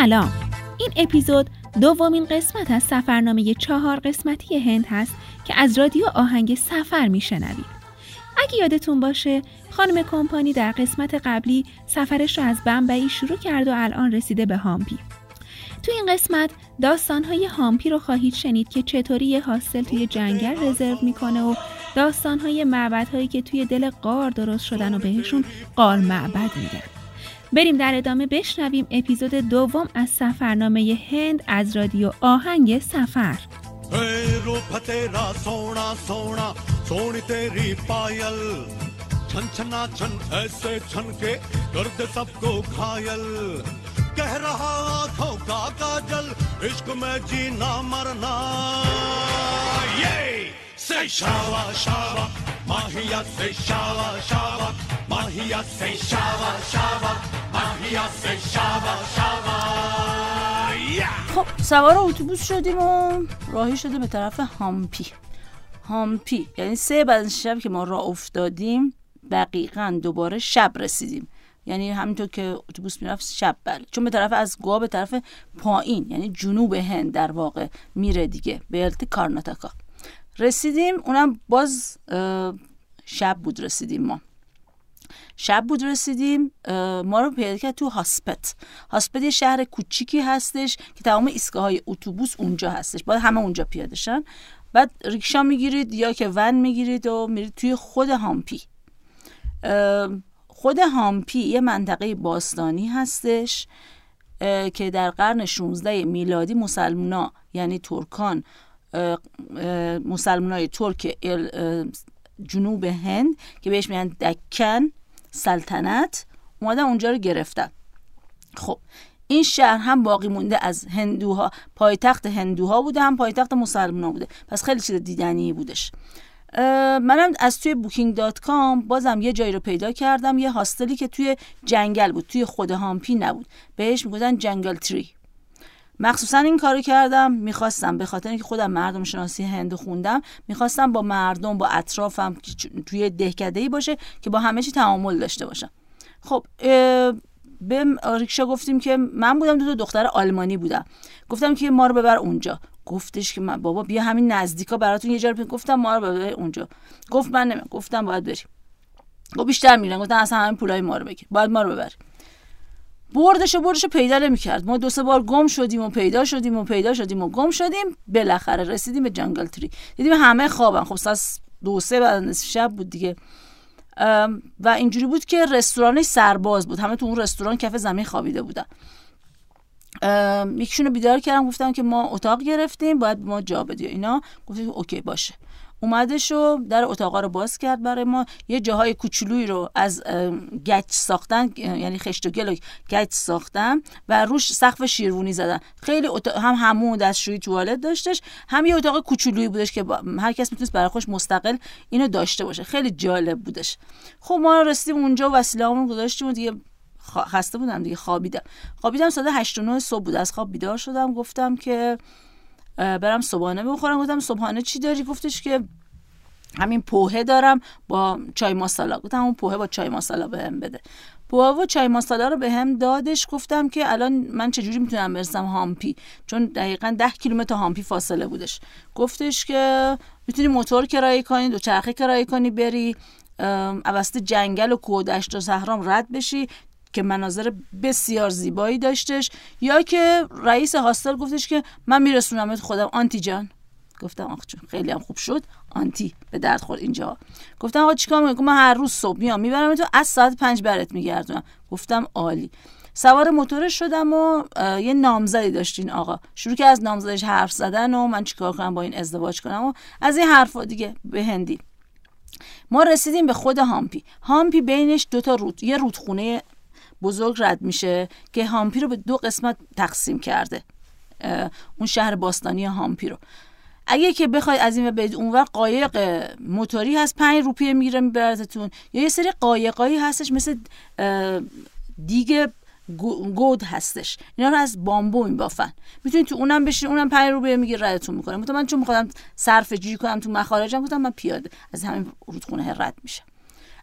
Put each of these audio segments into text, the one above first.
سلام. این اپیزود دومین قسمت از سفرنامه چهار قسمتی هند هست که از رادیو آهنگ سفر میشنوید. اگه یادتون باشه خانم کمپانی در قسمت قبلی سفرش رو از بمبئی شروع کرد و الان رسیده به هامپی. تو این قسمت داستانهای هامپی رو خواهید شنید که چطوری یه حاصل توی جنگل رزرو می‌کنه و داستانهای معبدهایی که توی دل قار درست شدن و بهشون قار معبد میگن. بریم در ادامه بشنویم اپیزود دوم از سفرنامه هند از رادیو آهنگ سفر रूप तेरा सोना सोना सोनी तेरी पायल छन छना छन ऐसे छन के कर दे सबको घायल कह रहा आंखों का काजल इश्क में जीना मरना ये से शावा शावा माहिया से शावा शावा माहिया से शावा शावा خب سوار اتوبوس شدیم و راهی شده به طرف هامپی. هامپی یعنی سه بعد شب که ما راه افتادیم دقیقا دوباره شب رسیدیم. یعنی همینطور که اتوبوس می‌رفت شب بله. چون به طرف از گوا به طرف پایین یعنی جنوب هند در واقع میره دیگه به ارت کارناتاکا. رسیدیم اونم باز شب بود رسیدیم ما. شب بود رسیدیم ما رو پیدا کرد تو هاسپت. هاسپت یه شهر کوچیکی هستش که تمام ایستگاه های اتوبوس اونجا هستش. باید همه اونجا پیاده شن. بعد ریکشا می‌گیرید یا که ون می‌گیرید و میرید توی خود هامپی. خود هامپی یه منطقه باستانی هستش که در قرن 16 میلادی مسلمونا یعنی ترکان مسلمانای ترک جنوب هند که بهش میگن دکن. سلطنت اومدن اونجا رو گرفتن خب این شهر هم باقی مونده از هندوها. پایتخت هندوها بوده هم پایتخت مسلمان‌ها بوده. پس خیلی چیز دیدنی بودش. منم از توی Booking dot com بازم یه جایی رو پیدا کردم. یه hostel ی که توی جنگل بود توی خود هامپی نبود. بهش می‌گفتن جنگل تری. مخصوصا این کارو کردم می‌خواستم به خاطر اینکه خودم مردم شناسی هند خوندم می‌خواستم با مردم با اطرافم توی دهکده ای باشه که با همه چی تعامل داشته باشم. خب به ریکشا گفتیم که من بودم دو تا دختر آلمانی بودم. گفتم که ما رو ببر اونجا. گفتش که من بابا بیا همین نزدیکا براتون یه جا گفتم ما رو ببر اونجا. گفت من نمیم گفتم باید بریم گفت بیشتر میرن. گفتم اصلا همین پولای ما رو بگیر. باید ما رو ببری بردش و بردش پیدا نمی‌کرد. ما دو سه بار گم شدیم و پیدا شدیم و پیدا شدیم و گم شدیم. بالاخره رسیدیم به جنگل تری. دیدیم همه خوابن. خب ساعت دو سه بعد نصف شب بود دیگه. و اینجوری بود که رستورانش سرباز بود. همه تو اون رستوران کف زمین خوابیده بودن. یکیشون رو بیدار کردم. گفتم که ما اتاق گرفتیم. باید ما جا بدی اینا. گفتیم اوکی باشه. اومدش و در اتاقا رو باز کرد برای ما. یه جاهای کوچولویی رو از گچ ساختن یعنی خشت و گل گچ ساختن و روش سقف شیروانی زدن. خیلی اتاق هم همون دستشویی توالت داشتش هم یه اتاق کوچولویی بودش که هر کس می‌تونست برای خودش مستقل اینو داشته باشه. خیلی جالب بودش. خب ما رسیدیم اونجا و وسیله‌مون گذاشتیم و دیگه خسته بودم دیگه خوابیدم. خوابیدم ساعت 8 و 9 صبح بود. از خواب بیدار شدم گفتم که برم صبحانه بخورم. گفتم صبحانه چی داری؟ گفتش که همین پوهه دارم با چای ماسالا. گفتم اون پوهه با چای ماسالا بهم بده. پوهه و چای ماسالا رو بهم دادش. گفتم که الان من چجوری می‌تونم برسم هامپی؟ چون دقیقا ده کیلومتر هامپی فاصله بودش. گفتش که می‌تونی موتور کرایه کنی دو چرخه کرایه کنی بری اوسط جنگل و کوه و دشت و صحرام رد بشی که مناظر بسیار زیبایی داشتش یا که رئیس هاستل گفتش که من میرسونمت خودم. آنتی جان. گفتم آخ جون خیلی هم خوب شد. آنتی به درد خورد اینجا. گفتم آقا چیکار می‌کنی؟ من هر روز صبح میام. می‌برم تو از ساعت پنج برات میگردونم. گفتم عالی. سوار موتورش شدم و یه نامزدی داشتین آقا. شروع که از نامزدش حرف زدن و من چیکار کنم با این ازدواج کنم و از این حرفا دیگه به هندی ما رسیدیم به خود هامپی. هامپی بینش دو تا رود یه رودخونه بزرگ رد میشه که هامپی رو به دو قسمت تقسیم کرده. اون شهر باستانی هامپی رو. اگه که بخواید از این و برید اونور قایق موتوری هست پنج روپیه می‌گیره میبرتتون یا یه سری قایقایی هستش مثل دیگه گو- گود هستش. اینا رو از بامبو میبافن. می‌تونید تو اونم بشین اونم 5 روپیه می‌گیره ردتون می‌کنه. من چون می‌خوام صرف جویی کنم تو مخارجم گفتم من پیاده از همین رودخونه رد میشم.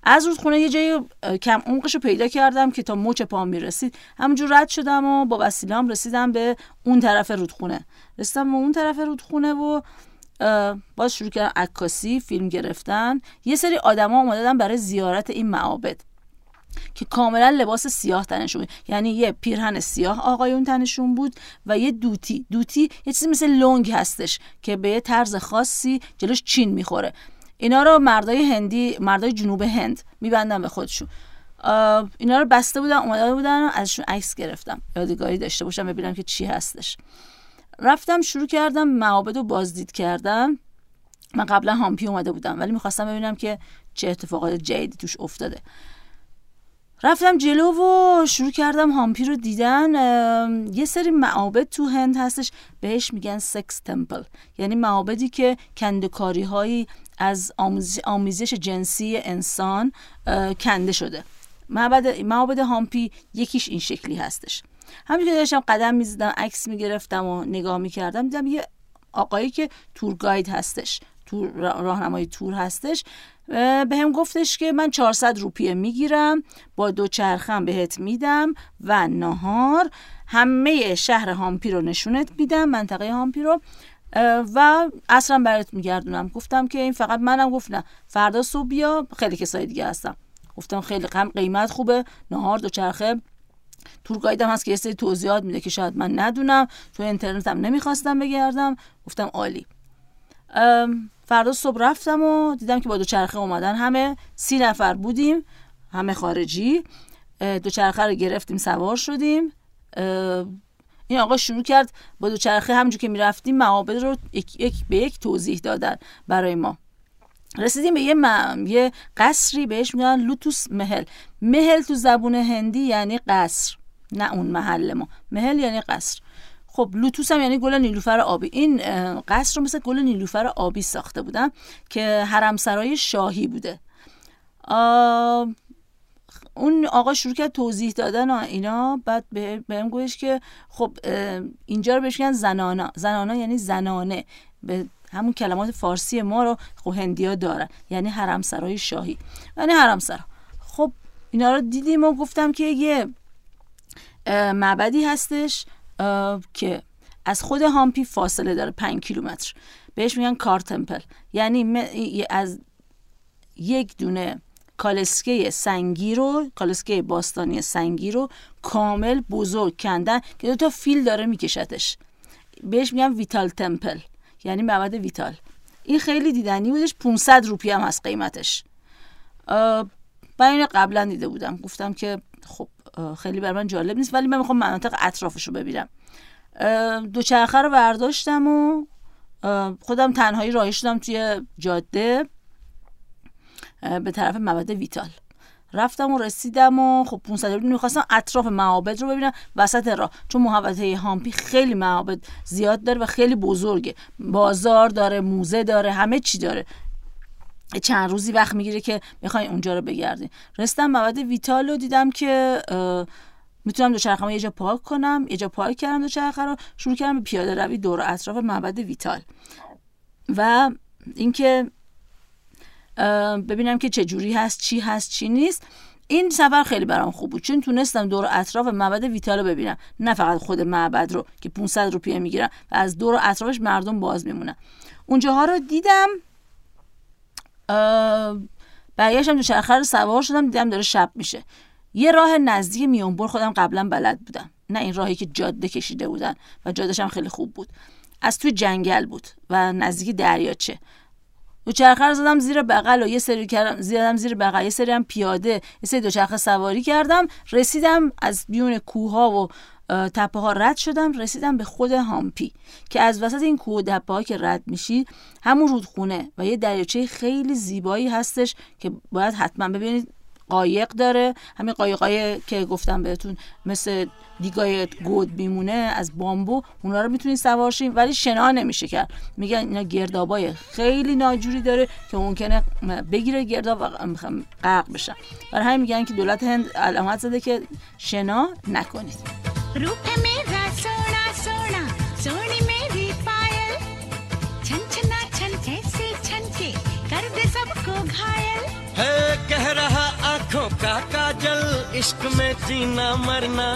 از رودخونه یه جای کم عمقش رو پیدا کردم که تا مچ پام می‌رسید. همونجور رد شدم و با وسیله‌ام رسیدم به اون طرف رودخونه. رسیدم به اون طرف رودخونه و باز شروع کردم عکاسی فیلم گرفتن. یه سری آدما اومدن برای زیارت این معابد که کاملا لباس سیاه تنشون بود. یعنی یه پیرهن سیاه آقایون تنشون بود و یه دوتی. دوتی یه چیزی مثل لنگ هستش که به یه طرز خاصی جلوش چین می‌خوره. اینا رو مردای هندی مردای جنوب هند میبندن به خودشون. اینا رو بسته بودن اومده بودن ازشون عکس گرفتم. یادگاری داشته باشم ببینم که چی هستش. رفتم شروع کردم معابد رو بازدید کردم من قبلا هامپی اومده بودم ولی می‌خواستم ببینم که چه اتفاقات جدیدی توش افتاده. رفتم جلو و شروع کردم هامپی رو دیدن. یه سری معابد تو هند هستش بهش میگن سکس تمپل. یعنی معابدی که کندکاری هایی از آمیزش جنسی انسان کنده شده. معبد معابد هامپی یکیش این شکلی هستش. همین که داشتم قدم می‌زدم عکس می‌گرفتم و نگاه می‌کردم دیدم یه آقایی که تور گاید هستش تور راهنمای تور هستش. به هم گفتش که من 400 روپیه می‌گیرم با دو چرخم بهت میدم و نهار همه شهر هامپی رو نشونت میدم منطقه هامپی رو. و اصلا برات میگردونم. گفتم که این فقط منم. گفتم فردا صبح بیا. خیلی کسای دیگه هستم. گفتم خیلی کم قیمت خوبه. نهار دو چرخه تور هم هست که یه سری توضیحات میده که شاید من ندونم. تو اینترنتم نمی‌خواستم بگردم. گفتم عالی. فردا صبح رفتم و دیدم که با دوچرخه اومدن همه سی نفر بودیم. همه خارجی. دوچرخه رو گرفتیم سوار شدیم. این آقا شروع کرد با دوچرخه همونجور که می‌رفتیم معابد رو یک, به یک توضیح دادن برای ما. رسیدیم به یه, یه قصری بهش میگن لوتوس محل محل تو زبون هندی یعنی قصر نه اون محل ما. محل یعنی قصر. خب لوتوس هم یعنی گل نیلوفر آبی. این قصر رو مثل گل نیلوفر آبی ساخته بودن که حرمسرای شاهی بوده. اون آقا شروع کرد توضیح دادن اینا بعد بهم گوش که خب اینجا رو بهش زنانا. زنانا یعنی زنانه. به همون کلمات فارسی ما رو خب هندیا دارن. یعنی حرمسرای شاهی. یعنی حرمسرا. خب اینا رو دیدیم و گفتم که یه معبدی هستش که از خود هامپی فاصله داره پنج کیلومتر. بهش میگن کار تمپل. یعنی از یک دونه کالسکه سنگی رو کالسکه باستانی سنگی رو کامل بزرگ کندن که دو تا فیل داره میکشتش. بهش میگن ویتال تمپل یعنی معبد ویتال. این خیلی دیدنی بودش 500 روپی هم هست قیمتش. من اینو قبلا دیده بودم. گفتم که خب خیلی بر من جالب نیست ولی من می‌خوام مناطق اطرافش رو ببینم دوچرخه رو برداشتم و خودم تنهایی راهی شدم توی جاده. به طرف معبد ویتال. رفتم و رسیدم و خب 500 روپیه می‌خواستم اطراف معابد رو ببینم وسط راه. چون محوطه هامپی خیلی معابد زیاد داره و خیلی بزرگه. بازار داره موزه داره همه چی داره. چند روزی وقت می‌گیره که می‌خواین اونجا رو بگردین رسیدم معبد ویتال رو دیدم که می‌تونم دوچرخه یه جا پارک کنم یه جا پارک کردم دوچرخه رو شروع کردم به پیاده روی دور اطراف معبد ویتال. و اینکه ببینم که چه جوری هست چی هست چی نیست. این سفر خیلی برام خوب بود. چون تونستم دور اطراف معبد ویتال رو ببینم. نه فقط خود معبد رو که 500 روپیه می‌گیرم و از دور اطرافش مردم باز میمونن. اونجاها رو دیدم. برگشتم چرخه رو سوار شدم دیدم داره شب میشه. یه راه نزدیک میونبر خودم قبلا بلد بودم. نه این راهی که جاده کشیده بودن. و جادهش هم خیلی خوب بود. از توی جنگل بود و نزدیک دریاچه. دوچرخه رو زدم زیر بغل و یه سری کردم زیادم زیر بغل. یه سری هم پیاده. یه سری دوچرخه سواری کردم. رسیدم از بیون کوه ها و تپه ها رد شدم. رسیدم به خود هامپی که از وسط این کوه و تپه ها که رد میشید همون رودخونه و یه دریاچه خیلی زیبایی هستش که باید حتما ببینید. قایق داره همین قایقای که گفتم بهتون مثل دیگای گود میمونه از بامبو اونا رو میتونید سوارشین ولی شنا نمیشه کرد میگن اینا گردابای خیلی ناجوری داره که ممکنه بگیره گرداب و غرق بشن برای همین میگن که دولت هند علامت زده که شنا نکنید है कह रहा का काजल इश्क में जीना मरना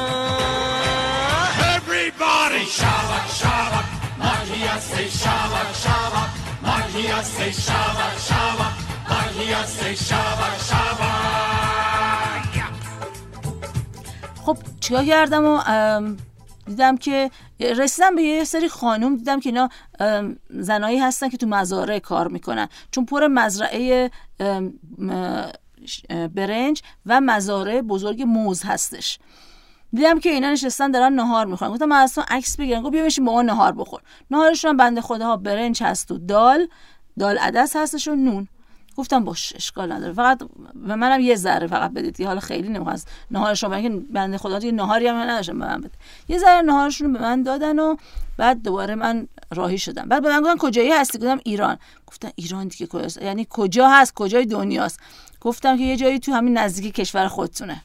Everybody shabak shabak Magia say shabak shabak Magia say shabak shabak Magia say shabak shabak خب چیکار کردم و ام، دیدم که رسیدم به یه سری خانم دیدم که اینا ام، زنایی هستن که تو مزارع کار میکنن چون پر مزرعه ام، م، ش- برنج و مزارع بزرگ موز هستش. دیدم که اینا نشستن دارن نهار می‌خورن. گفتم من اصلا عکس بگیرم. گفت بیا بشین با ما نهار بخور. نهارشون بنده خداها برنج هست و دال. دال عدس هستش و نون. گفتم باش اشکال نداره. فقط به منم یه ذره فقط بدید حالا خیلی نمی‌خوام از نهار شما که بنده خدا دیگه نهاری هم نداشتم به من بده یه ذره نهارشون رو به من دادن و بعد دوباره من راهی شدم. بعد به من گفتن کجایی هستی؟ گفتم ایران. گفتن ایران دیگه کجاست؟ یعنی کجا هست؟ کجای دنیاست؟ گفتم که یه جایی تو همین نزدیکی کشور خودتونه.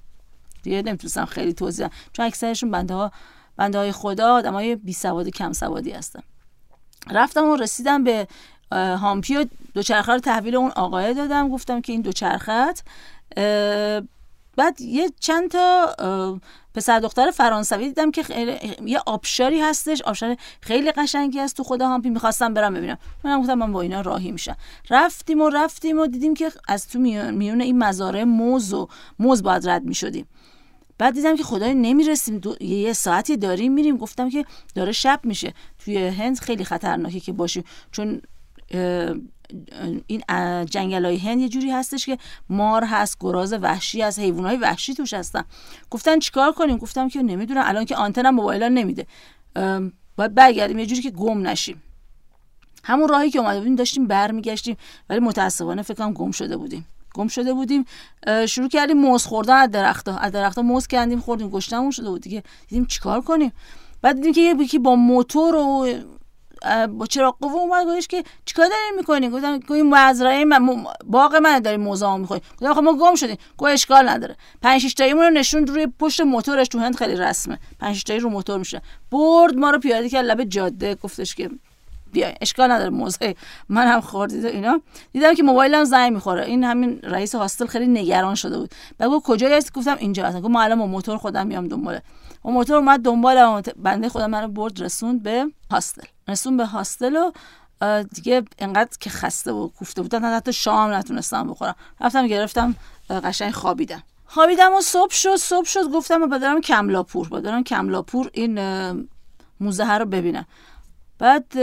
دیگه نمی‌تونستم خیلی توضیح. چون اکثرشون بنده ها بنده های خدا آدم های بی سواد کم سوادی هستن. رفتم و رسیدم به هامپی و دوچرخه رو تحویل اون آقای دادم. گفتم که این دوچرخت اه، بعد یه چند تا پسر دختر فرانسوی دیدم که خیلی- یه آبشاری هستش. آبشار خیلی قشنگی هست تو خود هامپی می‌خواستم برم ببینم. منم گفتم من با اینا راهی میشم. رفتیم و رفتیم و دیدیم که از تو میون این مزارع موز و موز باید رد می‌شدیم. بعد دیدم که خدای نمی‌رسیم. یه ساعتی داریم میریم. گفتم که داره شب میشه. توی هند خیلی خطرناکه که باشیم. چون این جنگل های هند یه جوری هستش که مار هست گراز وحشی هست حیوان های وحشی توش هستن. گفتن چیکار کنیم؟ گفتم که نمی‌دونم الان که آنتنم موبایل نمیده. باید برگردیم یه جوری که گم نشیم. همون راهی که اومده بودیم داشتیم برمیگشتیم ولی متاسفانه فکر کنم گم شده بودیم. گم شده بودیم. شروع کردیم موز خوردن از درختها از درختها موز کندیم خوردیم گشتمون شده بود دیگه. دیدیم چیکار کنیم؟ بعد دیدیم که یکی با موتور و با چراغ قوه اومد گفتش که چیکار دارین می‌کنین گفتم که این مزرعه من باغ من داریم موزه می‌خوریم گفتم خب ما گم شدیم. گفت اشکال نداره. پنج شش رو نشون روی پشت موتورش تو هند خیلی رسمه. پنج شش تایی رو موتور میشه برد ما رو پیاده کرد لب جاده. گفتش که بیا اشکال نداره موزه من هم خوردید اینا. دیدم که موبایلم زنگ می‌خوره. این همین رئیس هاستل خیلی نگران شده بود. بعد گفت کجایی هست گفتم اینجا هستم. گفت ما الان موتور خودم میام دنباله. و موتور اومد دنبالم. و بنده خودم منو برد رسوند به هاستل. رسوند به هاستل و دیگه انقدر که خسته و کوفته بودم حتی شام نتونستم بخورم. رفتم گرفتم قشنگ خوابیدم. خوابیدم و صبح شد صبح شد گفتم بدرم کملاپور. بدرم کملاپور این موزه رو ببینم. بعد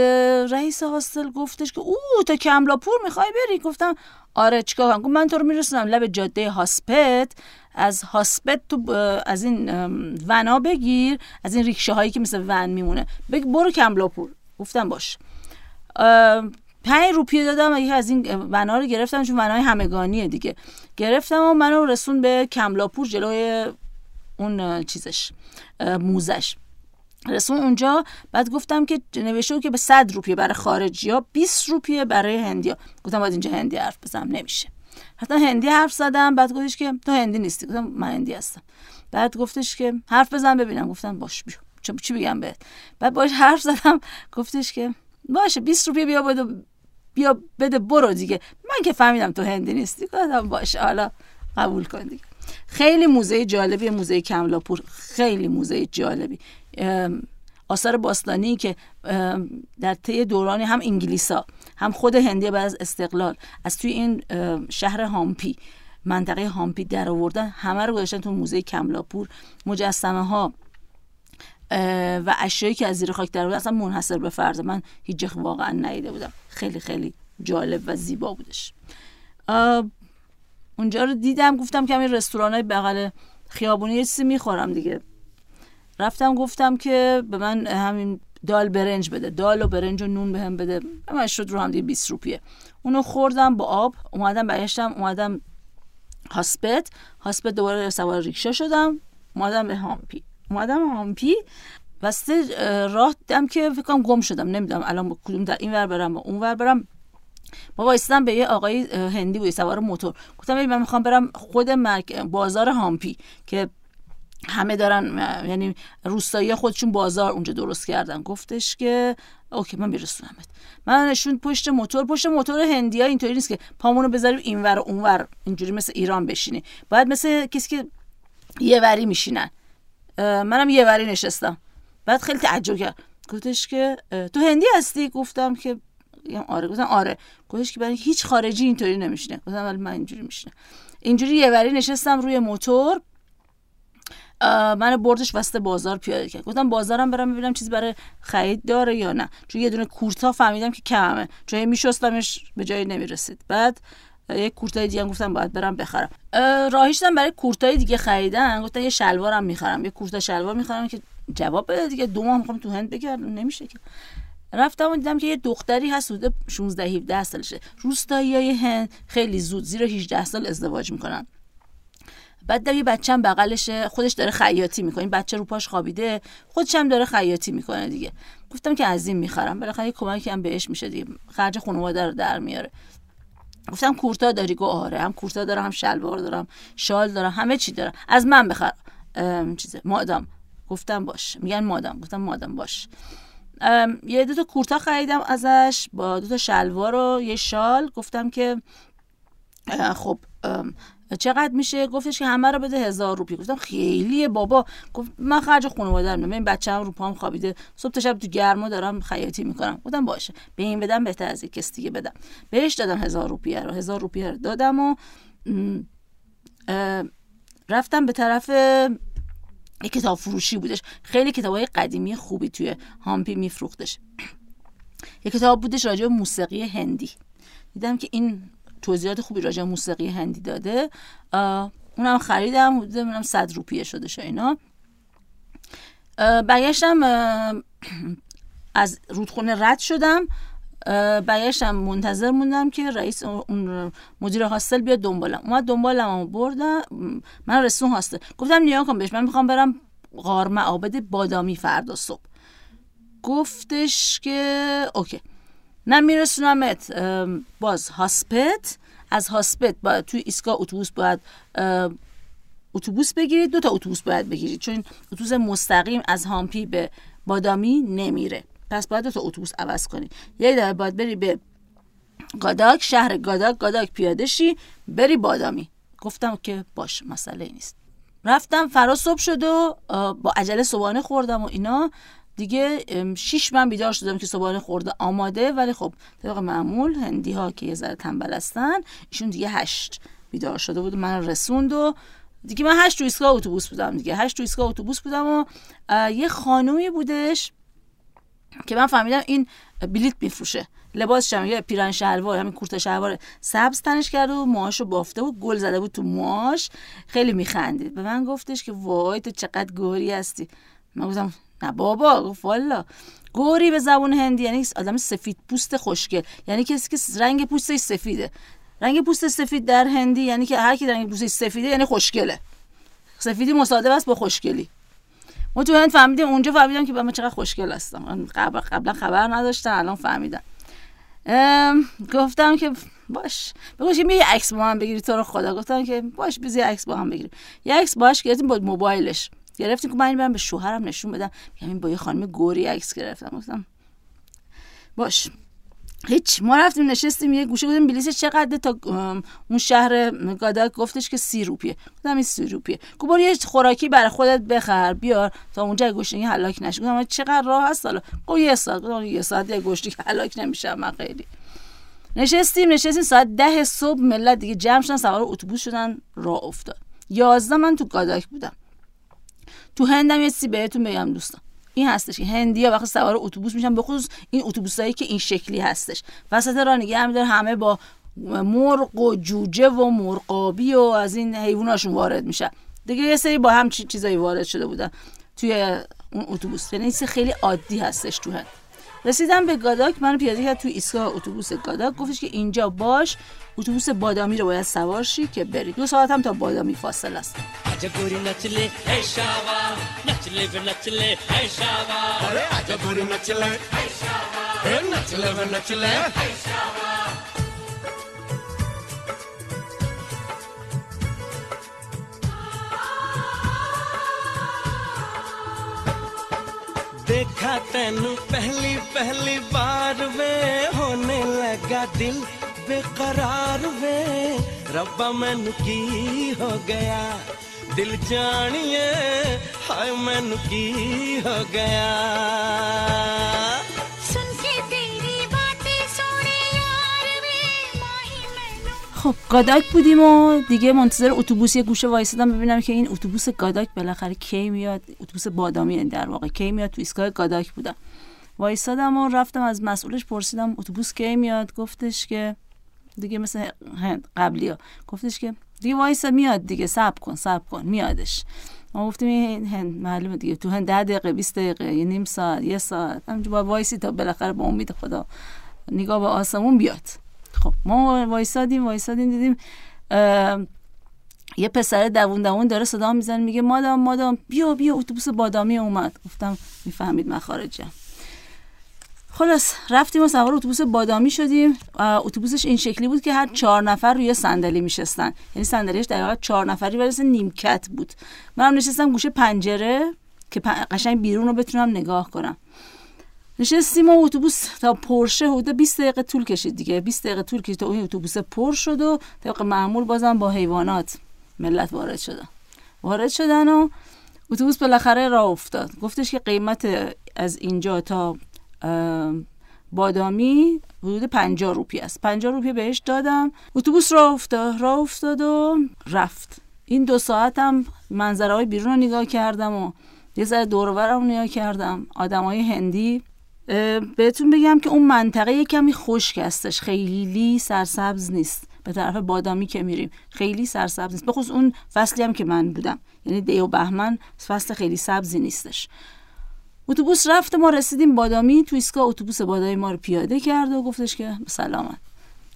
رئیس هاستل گفتش که او تا کملاپور می‌خوای بری؟ گفتم آره چیکار کنم؟ من تو رو میرسونم لب جاده هاسپت. از هاسپت تو از این ونا بگیر از این ریکشه هایی که مثل ون میمونه. بگ برو کملاپور. گفتم باش. پنج روپیه دادم یکی از این ونا رو گرفتم چون ونای همگانیه دیگه. گرفتم و منو رسون به کملاپور جلوی اون چیزش موزش. رسون اونجا بعد گفتم که نوشته که به 100 روپیه برای خارجی ها 20 روپیه برای هندی ها گفتم باید اینجا هندی حرف بزنم نمیشه. حتی هندی حرف زدم بعد گفتش که تو هندی نیستی. گفتم من هندی هستم. بعد گفتش که حرف بزن ببینم. گفتم باش چه چی بگم بهت؟ بعد باش حرف زدم گفتش که باشه 20 روپیه بیا بده بیا بده برو دیگه. من که فهمیدم تو هندی نیستی گفتم باشه حالا قبول کن دیگه. خیلی موزه جالبی موزه کملاپور خیلی موزه جالبی. آثار باستانی که در طی دورانی هم انگلیسا هم خود هندی بعد از استقلال از توی این شهر هامپی منطقه هامپی در آوردن همه رو گذاشتن تو موزه کملاپور. مجسمه ها و اشیایی که از زیر خاک در اصلا منحصر به فرد من هیچ واقعا ندیده بودم. خیلی خیلی جالب و زیبا بودش. اونجا رو دیدم گفتم که همین رستوران های بغل خیابونی یه چیزی می‌خورم دیگه. رفتم گفتم که به من همین دال برنج بده. دال و برنج و نون بهم بده. به من شد رو هم دیگه 20 روپیه. اونو خوردم با آب اومدم برگشتم اومدم هاسپت. هاسپت دوباره سوار ریکشا شدم. اومدم به هامپی. اومدم هامپی وسط اه، راه دیدم که فکر گم شدم نمی‌دونم الان کدوم در این ور برم با اون ور برم. ما وایستم به یه آقای هندی بود سوار موتور. گفتم من می‌خوام برم خود. بازار هامپی که همه دارن یعنی روستایی خودشون بازار اونجا درست کردن. گفتش که اوکی من میرسونمت. من نشون پشت موتور پشت موتور هندی ها اینطوری نیست که پامونو بذاریم اینور و اونور اینجوری مثل ایران بشینی باید مثل کسی که یه وری میشینن. منم یه وری نشستم. بعد خیلی تعجب کرد. گفتش که تو هندی هستی؟ گفتم که آره. گفتم آره. گفتش که برای هیچ خارجی اینطوری نمیشینه. گفتم ولی من اینجوری میشینه اینجوری یه وری نشستم روی موتور. من بردش وسط بازار پیاده کرد. گفتم بازارم برم ببینم چیزی برای خرید داره یا نه. چون یه دونه کورتا فهمیدم که کمه چون میشستمش به جایی نمی‌رسید. بعد یه کورتای دیگه گفتم باید برم بخرم. راهیشتم برای کورتای دیگه خریدن. گفتم یه شلوارم می‌خرم. یه کورتا شلوار می‌خرم که جواب بده دیگه. دو ماه می‌خوام تو هند بگردم. نمیشه که. رفتم و دیدم که یه دختری هست حدود 16 17 سالشه. روستایی هند خیلی زود زیر 18 سال ازدواج می‌کنن. بعد یه بچه هم بغلشه. خودش داره خیاطی می‌کنه. این بچه رو پاش خوابیده. خودش هم داره خیاطی می‌کنه دیگه. گفتم که از این می‌خرم. بالاخره یه کمکی هم بهش میشه دیگه. خرج خانواده رو در میاره. گفتم کورتا داری؟ گو آره هم کورتا دارم هم شلوار دارم شال دارم همه چی دارم. از من بخر چیزه مادام. گفتم باش. میگن مادام. گفتم مادام باش. یه دو تا کورتا خریدم ازش با دو تا شلوار و یه شال. گفتم که خب چقدر میشه؟ گفتش که همه رو بده هزار روپی. گفتم خیلیه بابا. گفت من خرج خانواده رو این بچه‌م رو پام خوابیده. صبح تا شب تو گرما دارم خیاطی می‌کنم. گفتم باشه. به این بدم بهتر از کس دیگه بدم. بهش دادم هزار روپیه رو. هزار روپیه رو دادم و رفتم به طرف یک کتاب فروشی بودش. خیلی کتاب های قدیمی خوبی توی هامپی میفروختش. یک کتاب بودش راجع به موسیقی هندی. دیدم که این توضیحات خوبی راجع موسیقی هندی داده. اونم خریدم حدود منم 100 روپیه شده شو اینا. برگشتم از رودخونه رد شدم. برگشتم منتظر موندم که رئیس اون مدیر هاستل بیاد دنبالم. اومد دنبالم بردم من رسون هاستل. گفتم نیا کن بهش من می‌خوام برم غار معابد بادامی فردا صبح. گفتش که اوکی. من میرسونمت باز هاسپت. از هاسپت باید توی ایستگاه اتوبوس باید اتوبوس بگیرید. دو تا اتوبوس باید بگیرید. چون اتوبوس مستقیم از هامپی به بادامی نمیره. پس باید دو تا اتوبوس عوض کنید. یه دفعه باید بری به گاداک شهر گاداک. گاداک پیاده شی بری بادامی. گفتم که باش مسئله نیست. رفتم فرا صبح شد و با عجله صبحانه خوردم و اینا. دیگه شیش من بیدار شدم که صبحانه خورده آماده ولی خب طبق معمول هندی ها که یه ذره تنبل هستن ایشون دیگه هشت بیدار شده بود من رسوند و دیگه من هشت تو ایستگاه اتوبوس بودم دیگه. هشت تو ایستگاه اتوبوس بودم و یه خانومی بودش که من فهمیدم این بلیت میفروشه. لباسش هم یه پیرن شلوار همین کورت شلوار سبز تنش کرده و موهاشو بافته و گل زده بود تو موهاش. خیلی میخندید. به من گفتش که وای تو چقدر گوری هستی. من گفتم نه بابا گفت والا. گوری به زبون هندی یعنی آدم سفید پوست خوشگل. یعنی کسی که رنگ پوستش سفیده. رنگ پوست سفید در هندی یعنی که هر کی رنگ پوستش سفیده یعنی خوشگله. سفیدی مصادف است با خوشگلی. ما تو هند فهمیدیم اونجا فهمیدم که من چقدر خوشگل هستم. قبل قبلا خبر نداشتم الان فهمیدم. گفتم که باش. بگوش یه عکس با هم بگیری تو رو خدا. گفتم که باش بزی عکس با هم بگیریم. یه عکس باش گرفتیم با موبایلش. گرفتیم که من برم به شوهرم نشون بدم. یعنی با یه خانم گوری عکس گرفتم. گفتم باش. هیچ. ما رفتیم نشستیم یه گوشه بودیم. بلیس چقدر تا اون شهر گاداک گفتش که سی روپیه. گفتم این سی روپیه. گفت یه خوراکی برای خودت بخر بیار. تا اونجا گوشتنی هلاک نشه. گفتم چقدر راه هست حالا؟ گفت یه ساعت. گفتم یه ساعت یه که هلاک نمیشه. من خیلی. نشستیم نشستیم. ساعت ده صبح ملت دیگه جمع شدن. سوار اتوبوس شدن. راه افتاد. یازده من تو گاداک بودم. تو هندم یه چیزی بهتون بگم دوستان. این هستش که هندیا وقتی سوار اتوبوس میشن به خصوص این اتوبوسایی که این شکلی هستش. وسط راه نگه میداره همه با مرغ و جوجه و مرغابی و از این حیواناشون وارد میشه دیگه یه سری با هم چیزایی وارد شده بودن توی اون اتوبوس. یعنی خیلی عادی هستش تو هند. رسیدم به گاداک من پیاده کرد تو ایستگاه اتوبوس گاداک. گفتش که اینجا باش اتوبوس بادامی رو باید سوار شی که بری. دو ساعت هم تا بادامی فاصله است. देखा तेनू पहली पहली बार वे। होने लगा दिल बेकरार वे। रब्बा मैनू की हो गया? दिल जानिए, हाय मैनू की हो गया? خب گاداک بودیم و دیگه منتظر اتوبوس یه گوشه وایسادم ببینم که این اتوبوس گاداک بالاخره کی میاد. اتوبوس بادامی یعنی در واقع کی میاد؟ تو ایستگاه گاداک بودم. وایسادم و رفتم از مسئولش پرسیدم اتوبوس کی میاد؟ گفتش که دیگه مثل قبلی ها. گفتش که دیگه وایسا میاد دیگه صبر کن صبر کن میادش. ما گفتیم این هند معلومه دیگه. تو هند ده دقیقه 20 دقیقه یه نیم ساعت یه ساعت. همینجور با وایسی تا بالاخره با امید خدا نگاه به آسمون بیاد. خب ما وایسادیم وایسادیم دیدیم یه پسر دوون دوون داره صدا می‌زنه میگه madam madam بیا بیا اتوبوس بادامی اومد. گفتم می‌فهمید من خارجم خلاص رفتیم و سوار اتوبوس بادامی شدیم. اتوبوسش این شکلی بود که هر چهار نفر روی صندلی میشستن. یعنی صندلیش دقیقا چهار نفری ولی نیمکت بود. منم نشستم گوشه پنجره که قشنگ بیرون رو بتونم نگاه کنم. نشستیم و اتوبوس تا پرشه حدود 20 دقیقه طول کشید دیگه. 20 دقیقه طول کشید تا اون اتوبوس پر شد و طبق معمول بازم با حیوانات ملت وارد شدن. وارد شدن و اتوبوس بالاخره راه افتاد. گفتش که قیمت از اینجا تا بادامی حدود 50 روپیه است. 50 روپیه بهش دادم. اتوبوس راه افتاد راه افتاد و رفت. این دو ساعت هم منظره های بیرون رو نگاه کردم و یه ذره دور و برم نگاه کردم. آدمای هندی بهتون بگم که اون منطقه یه کمی خشک هستش. خیلی سرسبز نیست. به طرف بادامی که میریم. خیلی سرسبز نیست. بخصوص اون فصلی هم که من بودم. یعنی دی و بهمن فصل خیلی سبزی نیستش. اتوبوس رفت ما رسیدیم بادامی. تو ایستگاه اتوبوس بادامی ما رو پیاده کرد و گفتش که سلامت.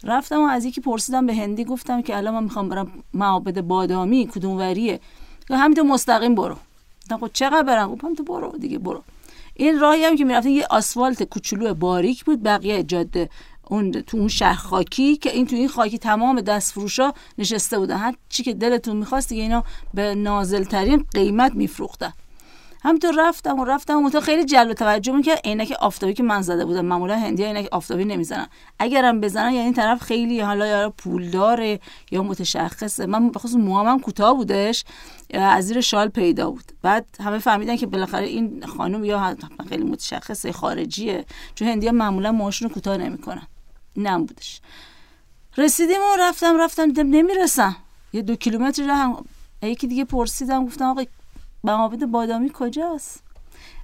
رفتم و از یکی پرسیدم به هندی. گفتم که الان من می‌خوام برم معابد بادامی. کدوم وریه؟ همینطور مستقیم برو. گفتم خب چقدر برم؟ گفتم تو برو دیگه برو. این راهی هم که می‌رفتیم یه آسفالت کوچولو باریک بود بقیه جاده اون تو اون شهر خاکی که این تو این خاکی تمام دست فروشا نشسته بودن. هر چی که دلتون می‌خواست دیگه اینا به نازل ترین قیمت میفروختن. همینطور رفتم و رفتم و تا خیلی جلب توجه که عینک آفتابی که من زده بودم. معمولا هندی عینک آفتابی نمی‌زنن. اگرم بزنن یعنی طرف خیلی حالا یا پولداره یا متشخصه. من بخصوص موهام هم کوتاه بودش از زیر شال پیدا بود. بعد همه فهمیدن که بالاخره این خانم یا خیلی متشخصه خارجیه. چون هندی ها معمولا موهاشون کوتاه نمی‌کنن. نم بودش. رسیدیم و رفتم رفتم دیدم نمی‌رسم یه دو کیلومتر راه یکی دیگه پرسیدم گفتم آقا معابد بادامی کجاست؟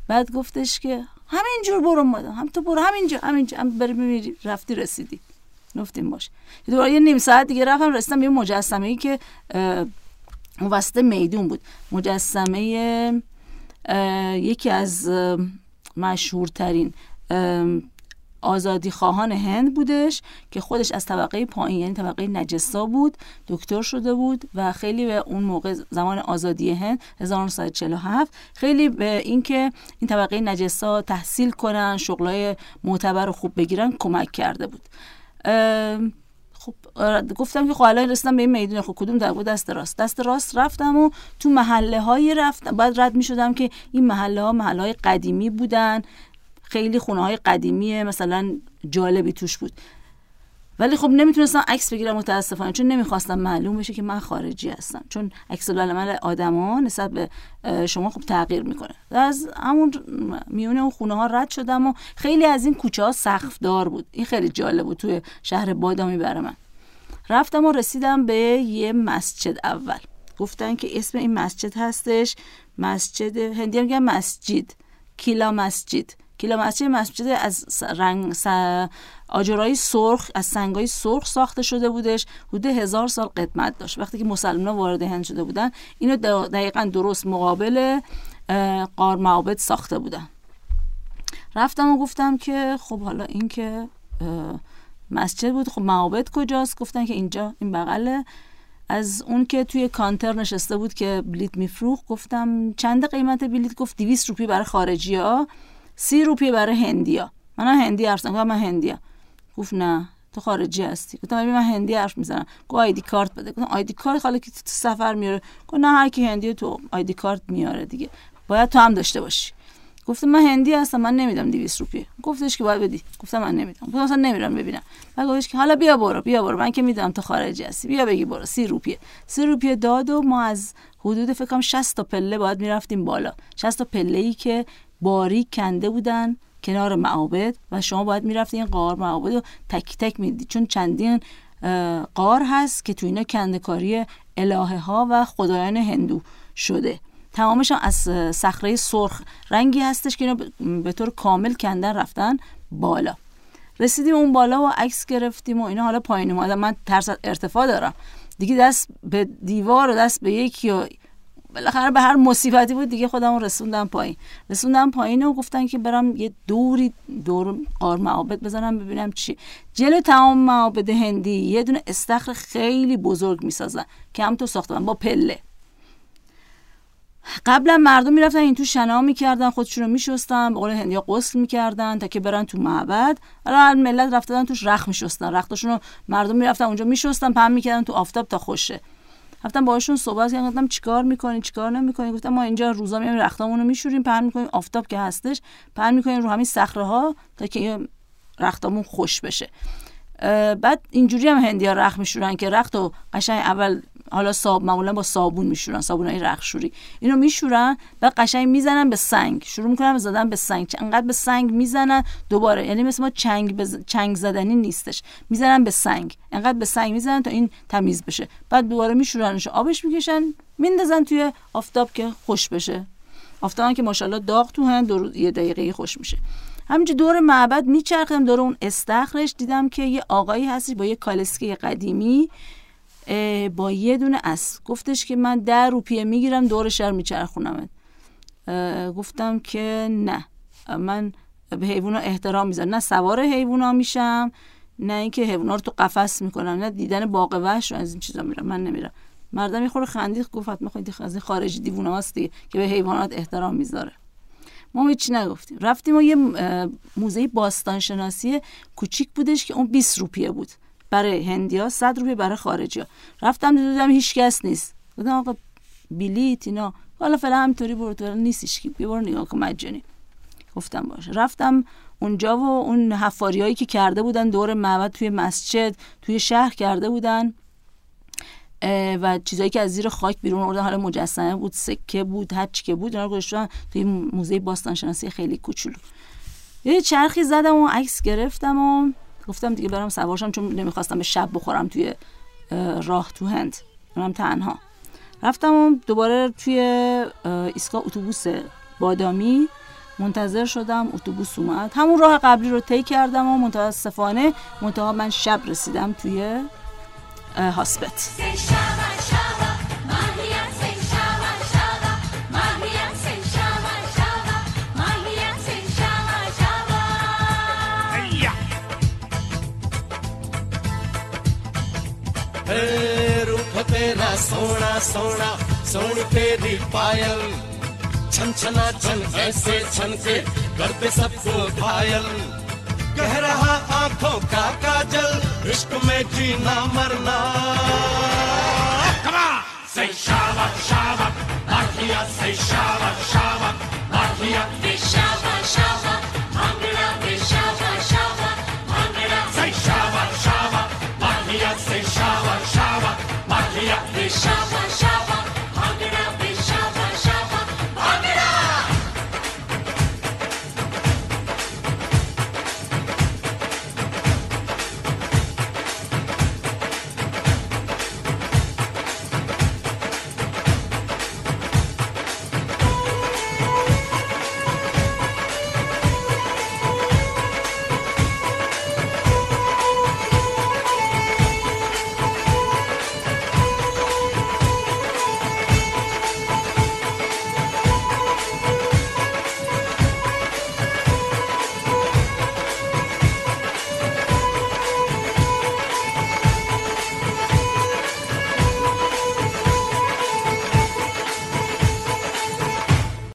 بعد گفتش که همینجور برو مادم هم تو برو همینجا همینجا هم بری بمیری رفتی رسیدی. گفتیم باش. دوباره یه نیم ساعت دیگه رفتم رسیدم یه مجسمه ای که وسط میدون بود. مجسمه یکی از مشهورترین آزادی خواهان هند بودش که خودش از طبقه پایین یعنی طبقه نجسا بود دکتر شده بود و خیلی به اون موقع زمان آزادی هند 1947 خیلی به اینکه این طبقه نجسا تحصیل کنن شغلای معتبر و خوب بگیرن کمک کرده بود. خب آره، گفتم که خب الان رسیدم به این میدون خب کدوم در بود دست راست. دست راست رفتم و تو محله های رفتم. بعد رد می شدم که این محله ها محله های قدیمی بودن. خیلی خونه های قدیمی مثلا جالبی توش بود. ولی خب نمی‌تونستم عکس بگیرم متاسفانه چون نمی‌خواستم معلوم بشه که من خارجی هستم. چون عکس العمل آدما نسبت به شما خب تغییر می‌کنه. از همون میون اون خونه ها رد شدم و خیلی از این کوچه ها سقف دار بود. این خیلی جالب بود توی شهر بادامی برای من. رفتم و رسیدم به یه مسجد اول. گفتن که اسم این مسجد هستش مسجد هندی میگن مسجد کیلا مسجد. کیلا مسجد مسجد از رنگ آجرای سرخ از سنگای سرخ ساخته شده بودش. حدود هزار سال قدمت داشت. وقتی که مسلمان وارد هند شده بودن اینو دقیقا درست مقابل قار معابد ساخته بودن. رفتم و گفتم که خب حالا این که مسجد بود خب معابد کجاست؟ گفتن که اینجا این بغله. از اون که توی کانتر نشسته بود که بلیت میفروخت گفتم چند قیمت بلیت؟ گفت 200 روپیه برای خارجی ها 30 روپیه برای هندی ها. من هندی حرف زدم من هندی گفت نه تو خارجی هستی. گفتم ببین من هندی حرف می‌زنم. گفت آیدی کارت بده. گفتم آیدی کارت حالا که تو سفر میاره گفت نه هر کی هندی تو آیدی کارت میاره دیگه. باید تو هم داشته باشی. گفتم من هندی هستم من نمیدم 200 روپیه. گفتش که باید بدی. گفتم من نمیدم. گفتم اصلا نمیرم ببینم. بعد گفتش که حالا بیا برو بیا برو. من که می‌دونم تو خارجی هستی. بیا بگی برو. 30 روپیه. 30 روپیه داد و ما از حدود فکر کنم 60 تا پله باید می‌رفتیم بالا. 60 تا پله ای که باریک کنده بودن کنار معابد و شما باید می‌رفتین قار معابد رو تک تک می‌دید چون چندین قار هست که تو اینا کندکاری الهه ها و خدایان هندو شده. تمامش از صخره سرخ رنگی هستش که اینا به طور کامل کندن رفتن بالا. رسیدیم اون بالا و عکس گرفتیم و اینا حالا پایین اومدم من ترس ارتفاع دارم. دیگه دست به دیوار و دست به یکی بالاخره به هر مصیبتی بود دیگه خودم رسوندم پایین. رسوندم پایین و گفتن که برم یه دوری دور قار معابد بزنم ببینم چی. جلو تمام معابد هندی یه دونه استخر خیلی بزرگ می‌سازن که هم تو ساختن با پله. قبلا مردم می‌رفتن این تو شنا می‌کردن خودشون رو میشستن به قول هندیا غسل می‌کردن تا که برن تو معبد. حالا ملت رفتن توش رخ میشستن رختشون رو مردم می‌رفتن اونجا میشستن پهن می‌کردن تو آفتاب تا خوشه. رفتم باهاشون صحبت کردم گفتم چیکار می‌کنین چیکار نمی‌کنین گفتم ما اینجا روزا میایم رختامون رو میشوریم پهن می‌کنیم آفتاب که هستش پهن می‌کنیم رو همین صخره ها تا که این رختامون خوش بشه. بعد اینجوری هم هندیا رخت میشورن که رخت رو قشنگ اول حالا صاب معمولا با صابون میشورن صابون های رخت شوری اینو میشورن بعد قشنگ می‌زنن به سنگ. شروع می‌کنن زدن به سنگ. انقدر به سنگ می‌زنن؟ دوباره. یعنی مثل ما چنگ بز... چنگ زدنی نیستش. می‌زنن به سنگ. انقدر به سنگ می‌زنن تا این تمیز بشه. بعد دوباره میشورنش. آبش می‌کشن. میندازن توی آفتاب که خوش بشه. آفتاب که ماشاءالله داغ تو هند دو یه دقیقه خوش میشه. همینجور دور معبد میچرخیدم دور اون استخرش دیدم که یه آقایی هستش با یه کالسکه قدیمی با یه دونه اسب گفتش که من ده روپیه می‌گیرم دور شهر میچرخونم گفتم که نه. من به حیوونا احترام می‌ذارم. نه سوار حیوونا میشم نه اینکه حیوونا رو تو قفس می‌کنم نه دیدن باغ وحش از این چیزا میرم. من نمیرم. مردم یه خورده خندید گفت حتما خودی از این خارجی دیوونه هست دیگه که به حیوانات احترام می‌ذاره. ما هیچی نگفتیم. رفتیم و یه موزه باستانشناسی کوچیک بودش که اون 20 روپیه بود برای هندیا 100 روپیه برای خارجی ها رفتم دیدم هیچ کس نیست. گفتم آقا بلیت اینا. حالا فعلا همینطوری برو تو نیست هیچ کی. بیا برو نگاه کن مجانی. گفتم باشه. رفتم اونجا و اون حفاری هایی که کرده بودن دور معبد توی مسجد توی شهر کرده بودن. و چیزایی که از زیر خاک بیرون آوردن. حالا مجسمه بود سکه بود هر چی که بود اینا گذاشتن توی موزه باستانشناسی خیلی کوچولو. یه چرخی زدم و عکس گرفتم و گفتم دیگه برم سوارشم چون نمی‌خواستم به شب بخورم توی اه، راه تو هند. اونم تنها. رفتم و دوباره توی اه، ایستگاه اتوبوس بادامی منتظر شدم. اتوبوس اومد. همون راه قبلی رو طی کردم و متاسفانه منتها من شب رسیدم توی uh, husband. तेरा सोना सोना सोन तेरी पायल छन छना छन ऐसे छन के करते सबको घायल कह रहा आँखों का काजल इश्क में जीना मरना Say shabak, shabak, bakiya. Say shabak, shabak, bakiya. Say shabak, shabak.